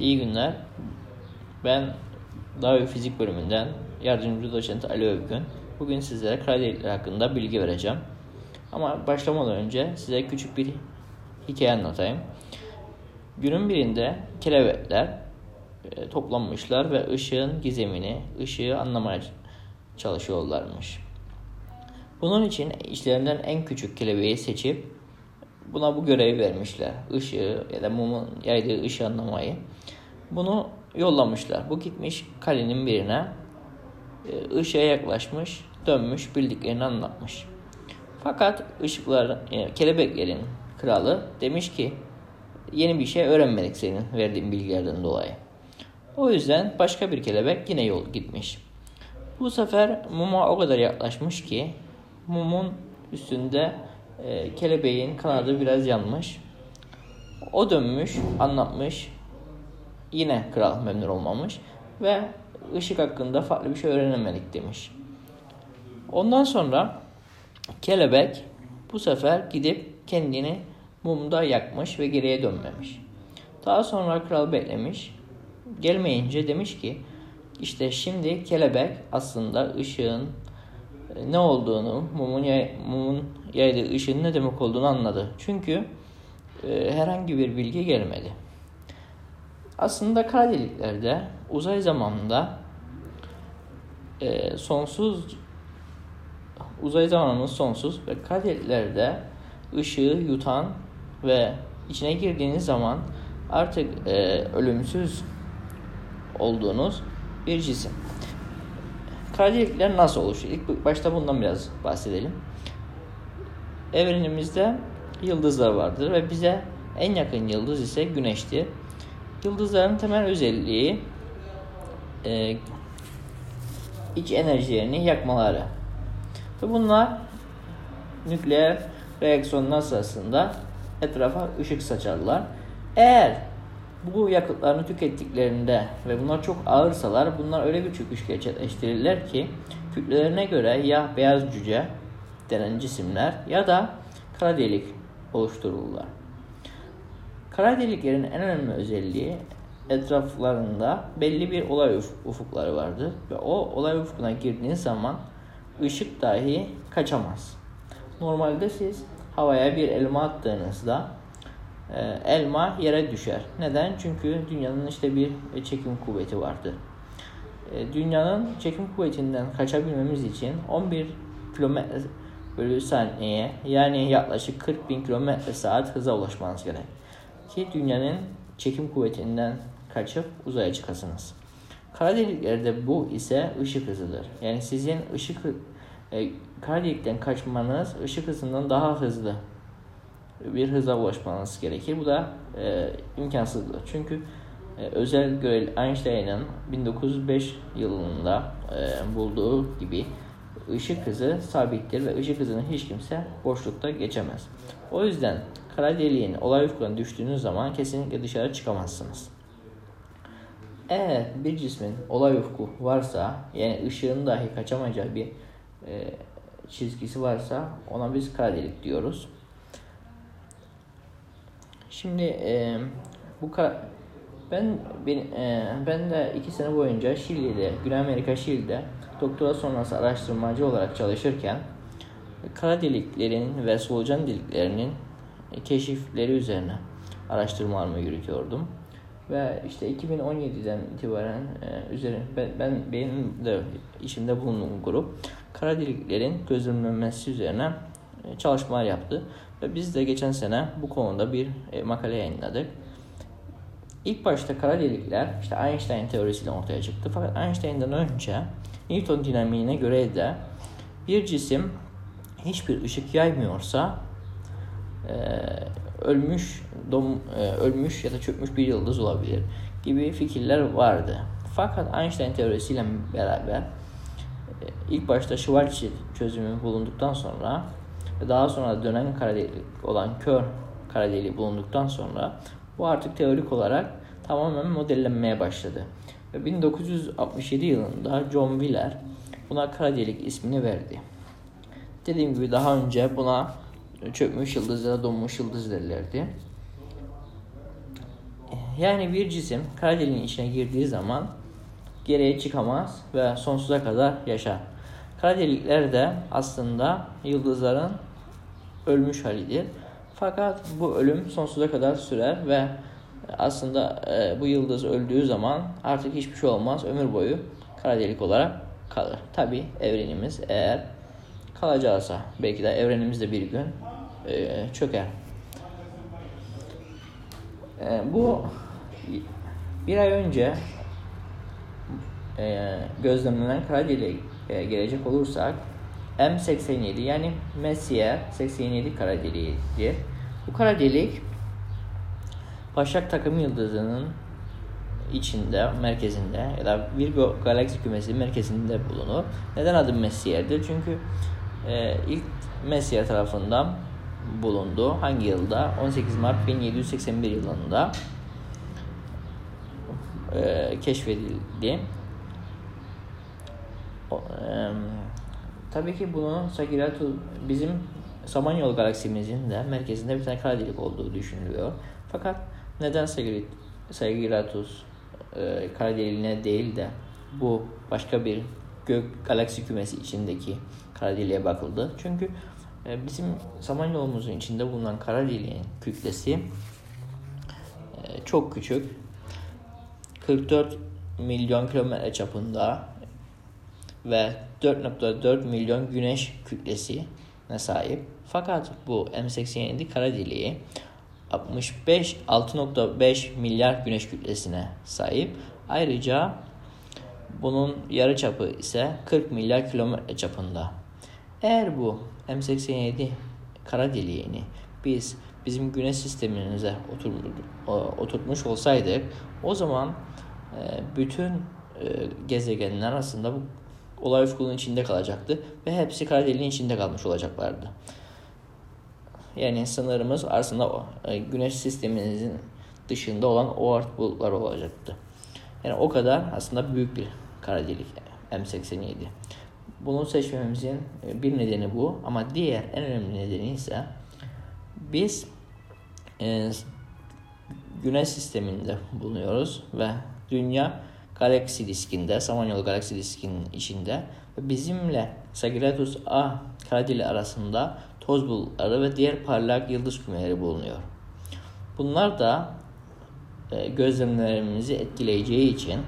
İyi günler. Ben Davi Fizik bölümünden yardımcı doçent Ali Övgün. Bugün sizlere kara hakkında bilgi vereceğim. Ama başlamadan önce size küçük bir hikaye anlatayım. Günün birinde kelebekler e, toplanmışlar ve ışığın gizemini, ışığı anlamaya çalışıyorlarmış. Bunun için içlerinden en küçük kelebeği seçip buna bu görevi vermişler. Işığı ya da mumun yaydığı ışığı anlamayı. Bunu yollamışlar. Bu gitmiş kalenin birine e, ışığa yaklaşmış, dönmüş, bildiklerini anlatmış. Fakat ışıklar, yani kelebeklerin kralı demiş ki yeni bir şey öğrenmedik senin verdiğin bilgilerden dolayı. O yüzden başka bir kelebek yine yol gitmiş. Bu sefer muma o kadar yaklaşmış ki mumun üstünde e, kelebeğin kanadı biraz yanmış. O dönmüş, anlatmış. Yine kral memnun olmamış ve ışık hakkında farklı bir şey öğrenemedik demiş. Ondan sonra kelebek bu sefer gidip kendini mumda yakmış ve geriye dönmemiş. Daha sonra kral beklemiş. Gelmeyince demiş ki işte şimdi kelebek aslında ışığın ne olduğunu, mumun, yay, mumun yaydığı ışığın ne demek olduğunu anladı. Çünkü e, herhangi bir bilgi gelmedi. Aslında kara deliklerde uzay zamanında e, sonsuz uzay zamanımız sonsuz ve kara deliklerde ışığı yutan ve içine girdiğiniz zaman artık e, ölümsüz olduğunuz bir cisim. Kara delikler nasıl oluşuyor? İlk başta bundan biraz bahsedelim. Evrenimizde yıldızlar vardır ve bize en yakın yıldız ise güneştir. Yıldızların temel özelliği e, iç enerjilerini yakmaları. Ve bunlar nükleer reaksiyonlar sırasında etrafa ışık saçarlar. Eğer bu yakıtlarını tükettiklerinde ve bunlar çok ağırsalar bunlar öyle bir çöküş gerçekleştirirler ki kütlelerine göre ya beyaz cüce denen cisimler ya da kara delik oluştururlar. Kara deliklerin en önemli özelliği etraflarında belli bir olay ufukları vardır ve o olay ufkuna girdiğiniz zaman ışık dahi kaçamaz. Normalde siz havaya bir elma attığınızda elma yere düşer. Neden? Çünkü dünyanın işte bir çekim kuvveti vardır. E, dünyanın çekim kuvvetinden kaçabilmemiz için 11 kilometre bölü saniye yani yaklaşık 40 bin kilometre saat hıza ulaşmanız gerek. Ki dünyanın çekim kuvvetinden kaçıp uzaya çıkasınız. Kara deliklerde bu ise ışık hızıdır. Yani sizin ışık e, kara delikten kaçmanız ışık hızından daha hızlı bir hıza ulaşmanız gerekir. Bu da e, imkansızdır. Çünkü e, özel görev Einstein'ın 1905 yılında e, bulduğu gibi ışık hızı sabittir ve ışık hızını hiç kimse boşlukta geçemez. O yüzden kara deliğin olay ufkuna düştüğünüz zaman kesinlikle dışarı çıkamazsınız. Eğer bir cismin olay ufku varsa yani ışığın dahi kaçamayacağı bir e, çizgisi varsa ona biz kara delik diyoruz. Şimdi e, bu ben ben, e, ben de iki sene boyunca Şili'de, Güney Amerika Şili'de doktora sonrası araştırmacı olarak çalışırken kara deliklerin ve solucan deliklerinin keşifleri üzerine araştırmalarımı yürütüyordum. Ve işte 2017'den itibaren e, üzerine ben, ben benim de işimde bulunduğum grup kara deliklerin gözlemlenmesi üzerine çalışmalar yaptı. Ve biz de geçen sene bu konuda bir e, makale yayınladık. İlk başta kara delikler işte Einstein teorisiyle ortaya çıktı. Fakat Einstein'dan önce Newton dinamiğine göre de bir cisim hiçbir ışık yaymıyorsa e, ölmüş dom, e, ölmüş ya da çökmüş bir yıldız olabilir gibi fikirler vardı. Fakat Einstein teorisiyle beraber e, ilk başta Schwarzschild çözümü bulunduktan sonra ve daha sonra dönen kara delik olan kör kara deliği bulunduktan sonra bu artık teorik olarak tamamen modellenmeye başladı. Ve 1967 yılında John Wheeler buna kara delik ismini verdi. Dediğim gibi daha önce buna çökmüş yıldız ya da donmuş yıldız derlerdi. Yani bir cisim kara deliğin içine girdiği zaman geriye çıkamaz ve sonsuza kadar yaşar. Kara delikler de aslında yıldızların ölmüş halidir. Fakat bu ölüm sonsuza kadar sürer ve aslında e, bu yıldız öldüğü zaman artık hiçbir şey olmaz. Ömür boyu kara delik olarak kalır. Tabi evrenimiz eğer kalacaksa belki de evrenimiz de bir gün e, çöker. E, bu bir ay önce e, gözlemlenen kara deliğe gelecek olursak M87 yani Messier 87 kara deliğidir. Bu kara delik Başak takım yıldızının içinde, merkezinde ya da Virgo galaksi kümesi merkezinde bulunur. Neden adı Messier'dir? Çünkü e, ilk Messier tarafından bulundu. Hangi yılda? 18 Mart 1781 yılında e, keşfedildi. O, e, tabii ki bunu Sagittarius bizim Samanyolu galaksimizin de merkezinde bir tane kara delik olduğu düşünülüyor. Fakat neden Sagittarius e, kara deliğine değil de bu başka bir gök galaksi kümesi içindeki kara deliğe bakıldı? Çünkü e, bizim Samanyolumuzun içinde bulunan kara deliğin kütlesi e, çok küçük. 44 milyon kilometre çapında ve 4.4 milyon güneş kütlesine sahip. Fakat bu M87 kara deliği 65 6.5 milyar güneş kütlesine sahip. Ayrıca bunun yarı çapı ise 40 milyar kilometre çapında. Eğer bu M87 kara deliğini biz bizim güneş sistemimize oturtmuş olsaydık o zaman e, bütün e, gezegenler arasında bu olay ufkunun içinde kalacaktı ve hepsi kara deliğin içinde kalmış olacaklardı. Yani sınırımız aslında o, e, güneş sistemimizin dışında olan oort bulutlar olacaktı. Yani o kadar aslında büyük bir kara delik M87. Bunu seçmemizin e, bir nedeni bu ama diğer en önemli nedeni ise biz e, güneş sisteminde bulunuyoruz ve dünya galaksi diskinde, Samanyolu galaksi diskinin içinde ve bizimle Sagittarius A kara deliği arasında toz bulutları ve diğer parlak yıldız kümeleri bulunuyor. Bunlar da e, gözlemlerimizi etkileyeceği için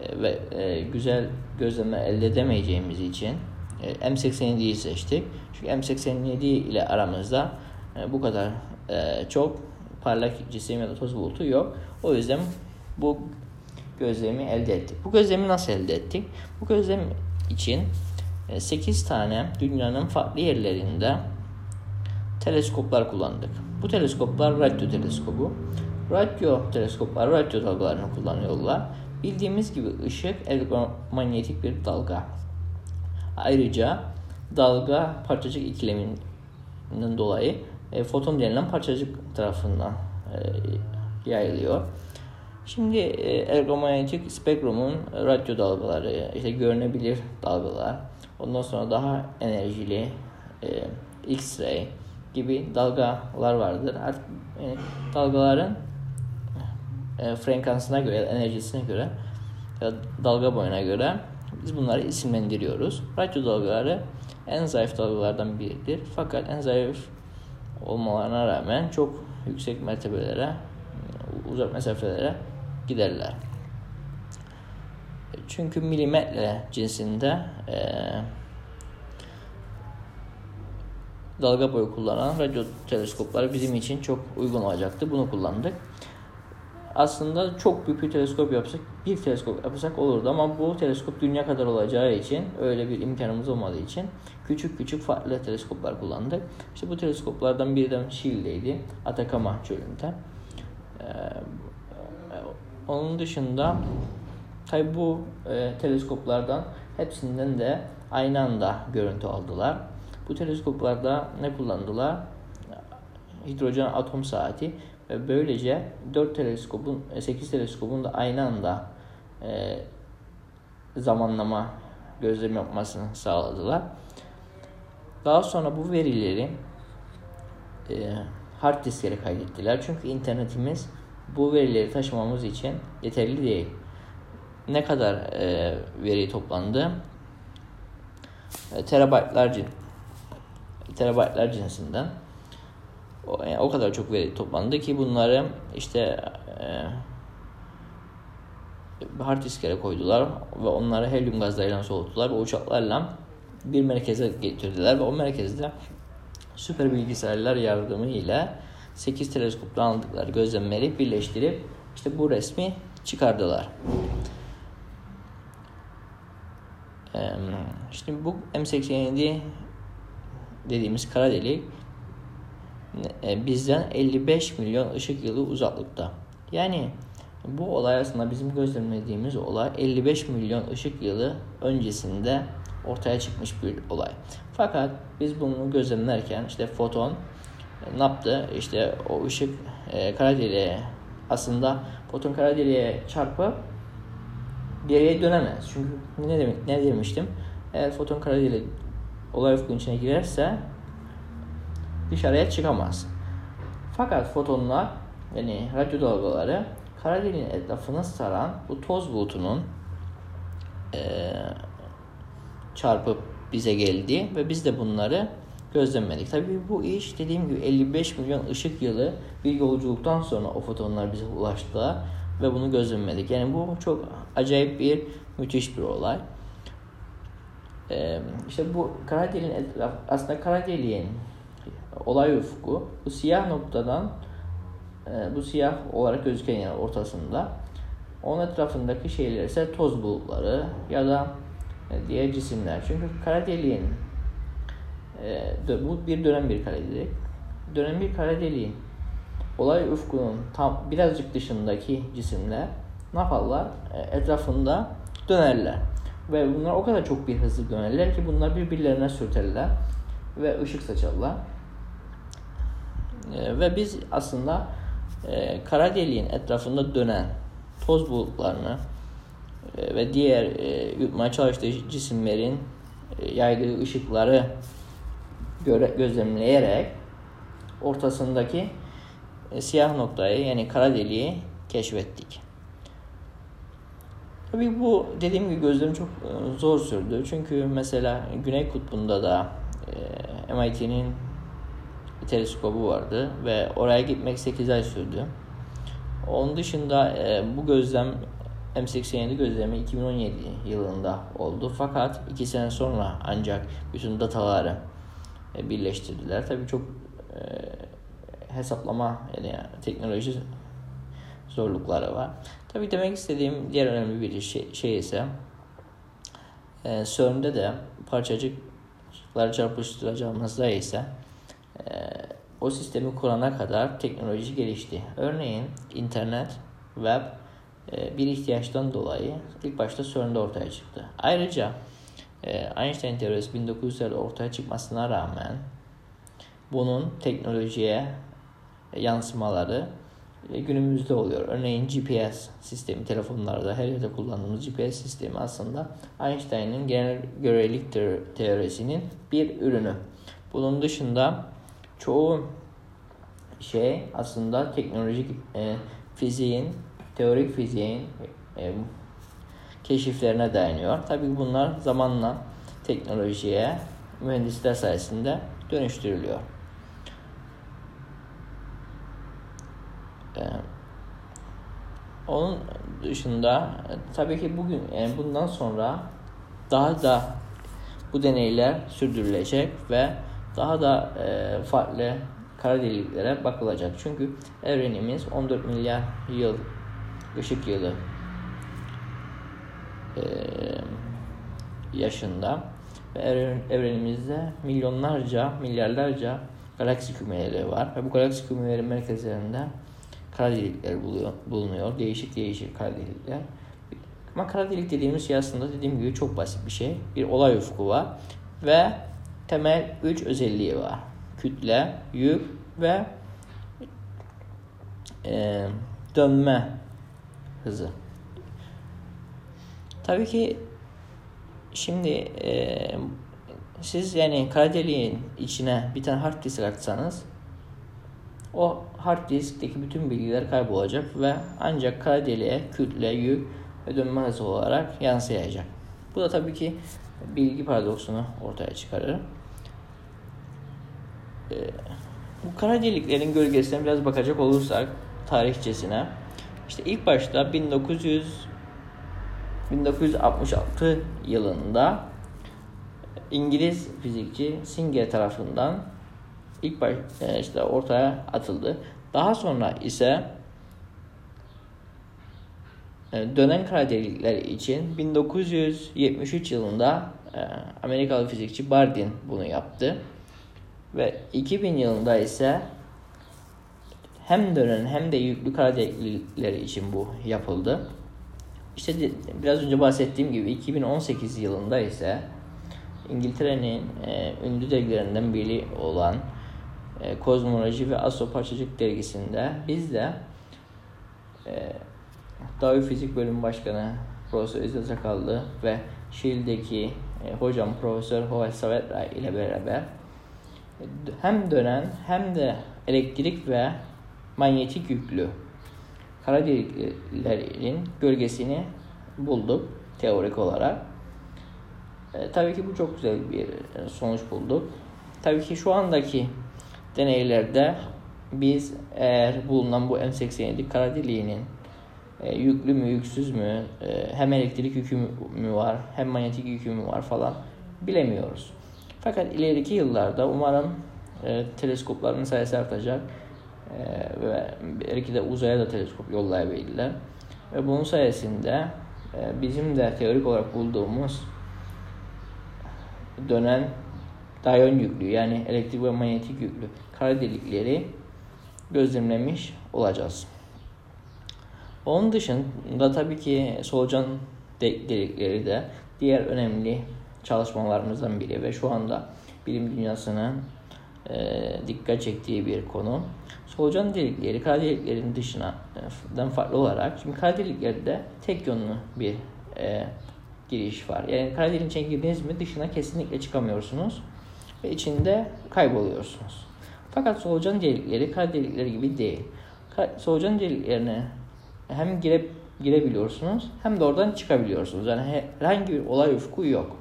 e, ve e, güzel gözleme elde edemeyeceğimiz için e, M87'yi seçtik. Çünkü M87 ile aramızda bu kadar çok parlak cisim ya da toz bulutu yok. O yüzden bu gözlemi elde ettik. Bu gözlemi nasıl elde ettik? Bu gözlem için 8 e, tane dünyanın farklı yerlerinde teleskoplar kullandık. Bu teleskoplar radyo teleskobu. Radyo teleskoplar radyo dalgalarını kullanıyorlar. Bildiğimiz gibi ışık elektromanyetik bir dalga. Ayrıca dalga parçacık ikileminden dolayı e, foton denilen parçacık tarafından e, yayılıyor. Şimdi e, elektromanyetik spektrumun radyo dalgaları, işte görünebilir dalgalar, ondan sonra daha enerjili e, X-ray gibi dalgalar vardır. Artık e, dalgaların e, frekansına göre, enerjisine göre ya dalga boyuna göre biz bunları isimlendiriyoruz. Radyo dalgaları en zayıf dalgalardan biridir. Fakat en zayıf olmalarına rağmen çok yüksek mertebelere, uzak mesafelere giderler. Çünkü milimetre cinsinde e, dalga boyu kullanan radyo teleskopları bizim için çok uygun olacaktı. Bunu kullandık. Aslında çok büyük bir teleskop yapsak, bir teleskop yapsak olurdu ama bu teleskop dünya kadar olacağı için öyle bir imkanımız olmadığı için küçük küçük farklı teleskoplar kullandık. İşte bu teleskoplardan biri de Şili'deydi. Atacama çölünde. Onun dışında tabi bu e, teleskoplardan hepsinden de aynı anda görüntü aldılar. Bu teleskoplarda ne kullandılar? Hidrojen atom saati ve böylece 4 teleskopun 8 teleskopun da aynı anda e, zamanlama gözlem yapmasını sağladılar. Daha sonra bu verileri e, hard disklere kaydettiler. Çünkü internetimiz bu verileri taşımamız için yeterli değil. Ne kadar e, veri toplandı? E, terabaytlar cin terabaytlar cinsinden. O, yani o kadar çok veri toplandı ki bunları işte e, hard disklere koydular ve onları helyum gazlarıyla soğuttular ve uçaklarla bir merkeze getirdiler ve o merkezde süper bilgisayarlar yardımıyla 8 teleskopla aldıkları gözlemleri birleştirip işte bu resmi çıkardılar. Şimdi bu M87 dediğimiz kara delik e, bizden 55 milyon ışık yılı uzaklıkta. Yani bu olay aslında bizim gözlemlediğimiz olay 55 milyon ışık yılı öncesinde ortaya çıkmış bir olay. Fakat biz bunu gözlemlerken işte foton ne yaptı? İşte o ışık e, kara deliğe aslında foton kara deliğe çarpıp geriye dönemez. Çünkü ne demek ne demiştim? Eğer foton kara deliği olay ufkunun içine girerse dışarıya çıkamaz. Fakat fotonlar yani radyo dalgaları kara deliğin etrafını saran bu toz bulutunun e, çarpıp bize geldi ve biz de bunları gözlemledik. Tabii bu iş dediğim gibi 55 milyon ışık yılı bir yolculuktan sonra o fotonlar bize ulaştılar ve bunu gözlemledik. Yani bu çok acayip bir müthiş bir olay. Ee, işte bu kara deliğin etraf, aslında kara deliğin olay ufku bu siyah noktadan e, bu siyah olarak gözüken yer ortasında onun etrafındaki şeyler ise toz bulutları ya da e, diğer cisimler. Çünkü kara deliğin e, bu bir dönem bir kara. Dönem bir kara deliğin olay ufkunun tam birazcık dışındaki cisimler ne yaparlar? E, etrafında dönerler. Ve bunlar o kadar çok bir hızlı dönerler ki bunlar birbirlerine sürterler ve ışık saçarlar. E, ve biz aslında e, kara deliğin etrafında dönen toz bulutlarını e, ve diğer e, yutmaya çalıştığı cisimlerin e, yaydığı ışıkları göre, gözlemleyerek ortasındaki e, siyah noktayı yani kara deliği keşfettik. Tabii bu dediğim gibi gözlem çok e, zor sürdü. Çünkü mesela Güney Kutbu'nda da e, MIT'nin teleskobu vardı ve oraya gitmek 8 ay sürdü. Onun dışında e, bu gözlem M87 gözlemi 2017 yılında oldu. Fakat 2 sene sonra ancak bütün dataları birleştirdiler. Tabii çok e, hesaplama yani teknoloji zorlukları var. Tabii demek istediğim diğer önemli bir şey, şey ise e, CERN'de de parçacıkları çarpıştıracağımızda ise e, o sistemi kurana kadar teknoloji gelişti. Örneğin internet, web e, bir ihtiyaçtan dolayı ilk başta CERN'de ortaya çıktı. Ayrıca e, Einstein teorisi 1900'lerde ortaya çıkmasına rağmen bunun teknolojiye yansımaları e, günümüzde oluyor. Örneğin GPS sistemi telefonlarda her yerde kullandığımız GPS sistemi aslında Einstein'ın genel görelilik teorisinin bir ürünü. Bunun dışında çoğu şey aslında teknolojik e, fiziğin, teorik fiziğin e, keşiflerine dayanıyor. Tabii bunlar zamanla teknolojiye, mühendisler sayesinde dönüştürülüyor. Ee, onun dışında tabii ki bugün yani bundan sonra daha da bu deneyler sürdürülecek ve daha da e, farklı kara deliklere bakılacak. Çünkü evrenimiz 14 milyar yıl ışık yılı e, yaşında ve evrenimizde milyonlarca, milyarlarca galaksi kümeleri var ve bu galaksi kümeleri merkezlerinde kara delikler bulunuyor. Değişik değişik kara delikler. Ama kara delik dediğimiz şey aslında dediğim gibi çok basit bir şey. Bir olay ufku var ve temel üç özelliği var. Kütle, yük ve e, dönme hızı. Tabii ki şimdi e, siz yani kara deliğin içine bir tane hard disk atsanız o hard diskteki bütün bilgiler kaybolacak ve ancak kara deliğe kütle, yük ve dönme hızı olarak yansıyacak. Bu da tabii ki bilgi paradoksunu ortaya çıkarır. Ee, bu kara deliklerin gölgesine biraz bakacak olursak tarihçesine işte ilk başta 1900 1966 yılında İngiliz fizikçi Singer tarafından ilk baş e, işte ortaya atıldı. Daha sonra ise e, dönen kara delikler için 1973 yılında e, Amerikalı fizikçi Bardeen bunu yaptı. Ve 2000 yılında ise hem dönen hem de yüklü kara delikler için bu yapıldı. İşte biraz önce bahsettiğim gibi 2018 yılında ise İngiltere'nin e, ünlü dergilerinden biri olan e, Kozmoloji ve Astroparçacık dergisinde biz de e, Davi Fizik Bölüm Başkanı Profesör İzzet Sakallı ve Şiil'deki e, hocam Profesör Hovel Savetra ile beraber hem dönen hem de elektrik ve manyetik yüklü kara deliklerin gölgesini bulduk teorik olarak. E, tabii ki bu çok güzel bir sonuç bulduk. Tabii ki şu andaki deneylerde biz eğer bulunan bu M87 kara deliğinin e, yüklü mü yüksüz mü e, hem elektrik yükü mü var hem manyetik yükü mü var falan bilemiyoruz. Fakat ileriki yıllarda umarım e, teleskopların sayısı artacak e, ve belki de uzaya da teleskop yollayabilirler. Ve bunun sayesinde e, bizim de teorik olarak bulduğumuz dönen dayon yüklü yani elektrik ve manyetik yüklü kara delikleri gözlemlemiş olacağız. Onun dışında tabii ki solucan delikleri de diğer önemli çalışmalarımızdan biri ve şu anda bilim dünyasının e, dikkat çektiği bir konu. Solucan delikleri kara deliklerin dışından farklı olarak şimdi kara deliklerde tek yönlü bir e, giriş var. Yani kara deliğin içine girdiniz mi dışına kesinlikle çıkamıyorsunuz ve içinde kayboluyorsunuz. Fakat solucan delikleri kara delikleri gibi değil. Solucan deliklerine hem girip girebiliyorsunuz hem de oradan çıkabiliyorsunuz. Yani herhangi bir olay ufku yok.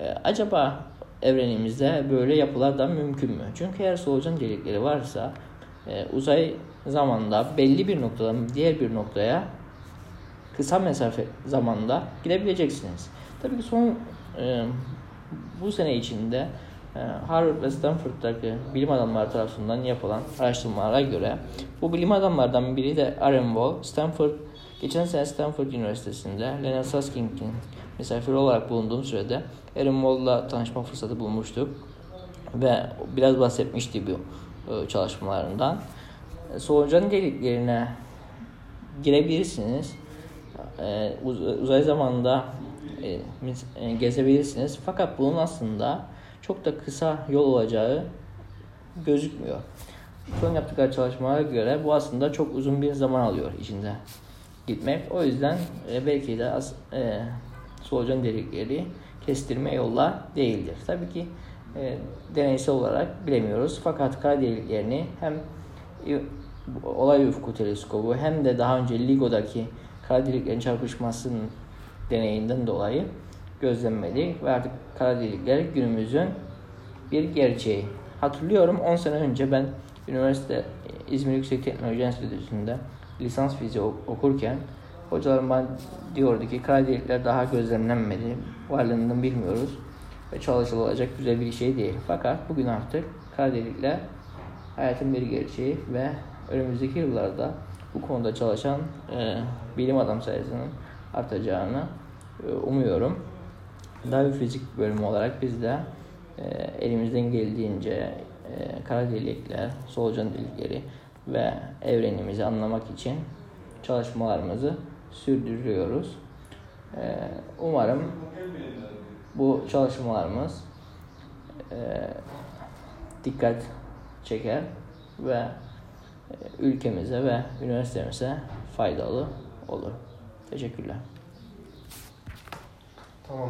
Ee, acaba evrenimizde böyle yapılar da mümkün mü? Çünkü eğer solucan delikleri varsa e, uzay zamanda belli bir noktadan diğer bir noktaya kısa mesafe zamanda gidebileceksiniz. Tabii ki son e, bu sene içinde e, Harvard ve Stanford'daki bilim adamları tarafından yapılan araştırmalara göre bu bilim adamlardan biri de Aaron Wall, Stanford geçen sene Stanford Üniversitesi'nde Leonard Suskind'in misafir olarak bulunduğum sürede Aaron Wall'la tanışma fırsatı bulmuştuk ve biraz bahsetmişti bu çalışmalarından. Solucan deliklerine girebilirsiniz. E, uzay zamanında gezebilirsiniz. Fakat bunun aslında çok da kısa yol olacağı gözükmüyor. Son yaptıkları çalışmalara göre bu aslında çok uzun bir zaman alıyor içinde gitmek. O yüzden e, belki de az, e, solucan delikleri kestirme yollar değildir. Tabii ki e, deneysel olarak bilemiyoruz. Fakat kara deliklerini hem olay ufku teleskobu hem de daha önce LIGO'daki kara deliklerin çarpışmasının deneyinden dolayı gözlenmeli ve artık kara delikler günümüzün bir gerçeği. Hatırlıyorum 10 sene önce ben üniversite İzmir Yüksek Teknoloji Enstitüsü'nde lisans fiziği okurken hocalarım bana diyordu ki kara delikler daha gözlemlenmedi. Varlığını bilmiyoruz ve çalışılacak güzel bir şey değil. Fakat bugün artık kara hayatın bir gerçeği ve önümüzdeki yıllarda bu konuda çalışan e, bilim adam sayısının artacağını e, umuyorum. Daha bir fizik bölümü olarak biz de e, elimizden geldiğince e, kara delikler, solucan delikleri ve evrenimizi anlamak için çalışmalarımızı sürdürüyoruz. E, umarım bu çalışmalarımız e, dikkat çeker ve e, ülkemize ve üniversitemize faydalı olur. Teşekkürler. Tamam.